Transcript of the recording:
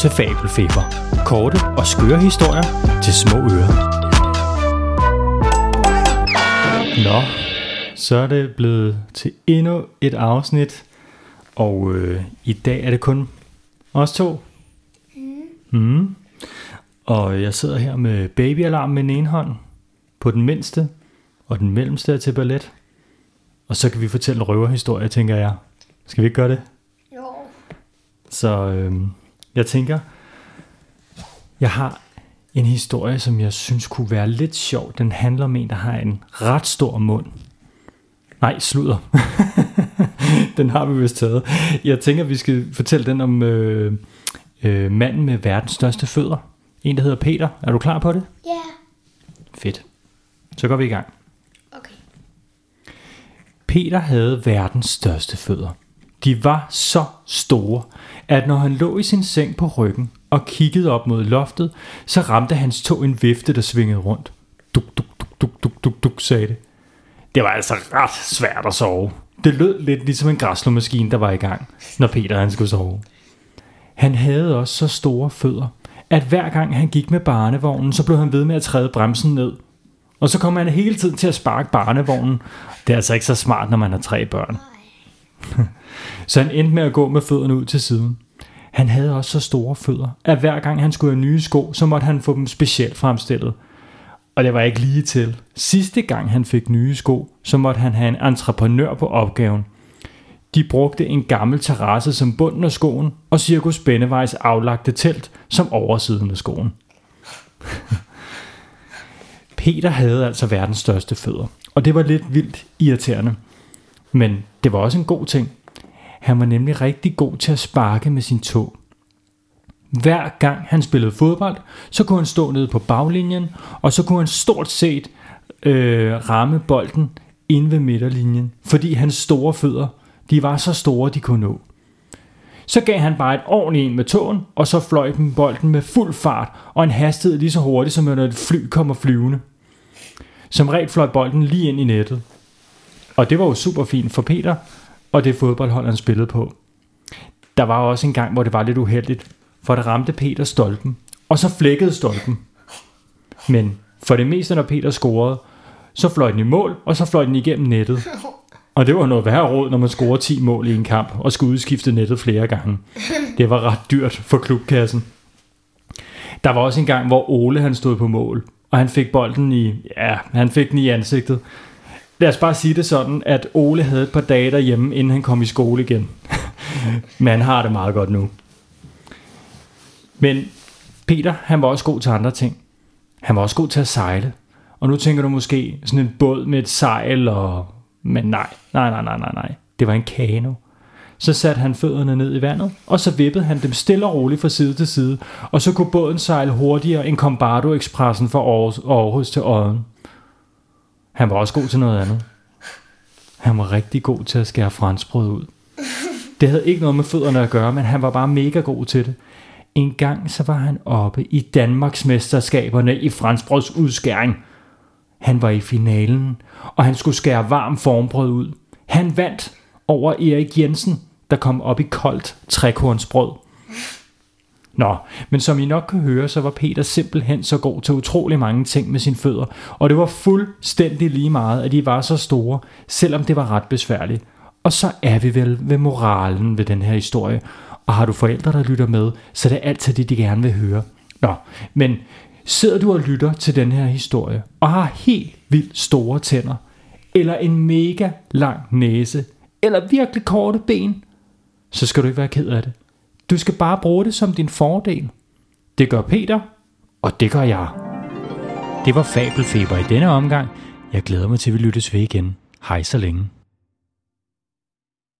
til Fabelfeber. Korte og skøre historier til små ører. Nå, så er det blevet til endnu et afsnit, og øh, i dag er det kun os to. Mm. Og jeg sidder her med babyalarm med den ene hånd, på den mindste, og den mellemste er til ballet. Og så kan vi fortælle røverhistorie, tænker jeg. Skal vi ikke gøre det? Jo. Så øh, jeg tænker, jeg har en historie, som jeg synes kunne være lidt sjov. Den handler om en, der har en ret stor mund. Nej, sludder. den har vi vist taget. Jeg tænker, vi skal fortælle den om øh, øh, manden med verdens største fødder. En, der hedder Peter. Er du klar på det? Ja. Fedt. Så går vi i gang. Okay. Peter havde verdens største fødder. De var så store, at når han lå i sin seng på ryggen og kiggede op mod loftet, så ramte hans tog en vifte, der svingede rundt. Duk, duk, duk, duk, duk, duk, duk, sagde det. Det var altså ret svært at sove. Det lød lidt ligesom en græslåmaskine, der var i gang, når Peter han skulle sove. Han havde også så store fødder, at hver gang han gik med barnevognen, så blev han ved med at træde bremsen ned. Og så kom han hele tiden til at sparke barnevognen. Det er altså ikke så smart, når man har tre børn. Så han endte med at gå med fødderne ud til siden. Han havde også så store fødder, at hver gang han skulle have nye sko, så måtte han få dem specielt fremstillet. Og det var ikke lige til. Sidste gang han fik nye sko, så måtte han have en entreprenør på opgaven. De brugte en gammel terrasse som bunden af skoen, og Cirkus Bennevejs aflagte telt som oversiden af skoen. Peter havde altså verdens største fødder, og det var lidt vildt irriterende. Men det var også en god ting. Han var nemlig rigtig god til at sparke med sin tog. Hver gang han spillede fodbold, så kunne han stå nede på baglinjen, og så kunne han stort set øh, ramme bolden inde ved midterlinjen, fordi hans store fødder, de var så store, de kunne nå. Så gav han bare et ordentligt ind med tåen, og så fløj den bolden med fuld fart og en hastighed lige så hurtigt, som når et fly kommer flyvende. Som regel fløj bolden lige ind i nettet. Og det var jo super fint for Peter, og det fodboldhold, han spillede på. Der var også en gang, hvor det var lidt uheldigt, for det ramte Peter stolpen, og så flækkede stolpen. Men for det meste, når Peter scorede, så fløj den i mål, og så fløj den igennem nettet. Og det var noget værre råd, når man scorer 10 mål i en kamp, og skulle udskifte nettet flere gange. Det var ret dyrt for klubkassen. Der var også en gang, hvor Ole han stod på mål, og han fik bolden i, ja, han fik den i ansigtet. Lad os bare sige det sådan, at Ole havde et par dage derhjemme, inden han kom i skole igen. Men han har det meget godt nu. Men Peter, han var også god til andre ting. Han var også god til at sejle. Og nu tænker du måske sådan en båd med et sejl og... Men nej, nej, nej, nej, nej, nej. Det var en kano. Så satte han fødderne ned i vandet, og så vippede han dem stille og roligt fra side til side, og så kunne båden sejle hurtigere end Combardo Expressen fra Aarhus, Aarhus til Odden. Han var også god til noget andet. Han var rigtig god til at skære franskbrød ud. Det havde ikke noget med fødderne at gøre, men han var bare mega god til det. En gang så var han oppe i Danmarks mesterskaberne i franskbrøds udskæring. Han var i finalen, og han skulle skære varm formbrød ud. Han vandt over Erik Jensen, der kom op i koldt trekornsbrød. Nå, men som I nok kan høre, så var Peter simpelthen så god til utrolig mange ting med sine fødder, og det var fuldstændig lige meget, at de var så store, selvom det var ret besværligt. Og så er vi vel ved moralen ved den her historie, og har du forældre, der lytter med, så det er det altid det, de gerne vil høre. Nå, men sidder du og lytter til den her historie, og har helt vildt store tænder, eller en mega lang næse, eller virkelig korte ben, så skal du ikke være ked af det. Du skal bare bruge det som din fordel. Det gør Peter, og det gør jeg. Det var Fabelfeber i denne omgang. Jeg glæder mig til, at vi lyttes ved igen. Hej så længe.